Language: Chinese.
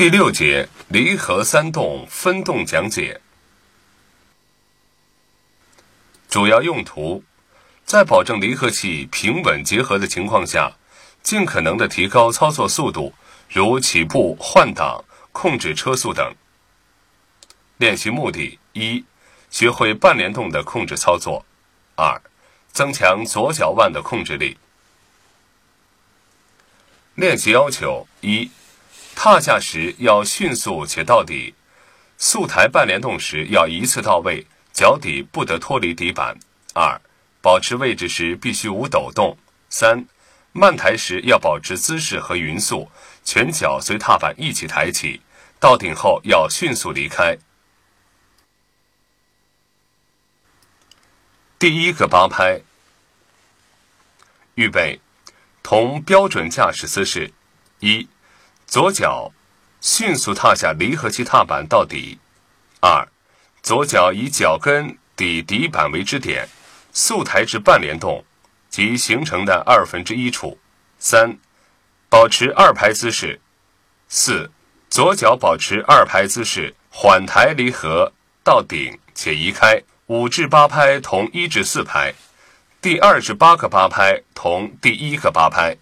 第六节离合三动分动讲解，主要用途，在保证离合器平稳结合的情况下，尽可能的提高操作速度，如起步、换挡、控制车速等。练习目的：一、学会半联动的控制操作；二、增强左脚腕的控制力。练习要求：一。踏下时要迅速且到底，速抬半联动时要一次到位，脚底不得脱离底板。二，保持位置时必须无抖动。三，慢抬时要保持姿势和匀速，全脚随踏板一起抬起，到顶后要迅速离开。第一个八拍，预备，同标准驾驶姿势，一。左脚迅速踏下离合器踏板到底。二，左脚以脚跟抵底板为支点，速抬至半联动即形成的二分之一处。三，保持二拍姿势。四，左脚保持二拍姿势，缓抬离合到顶且移开。五至八拍同一至四拍，第二至八个八拍同第一个八拍。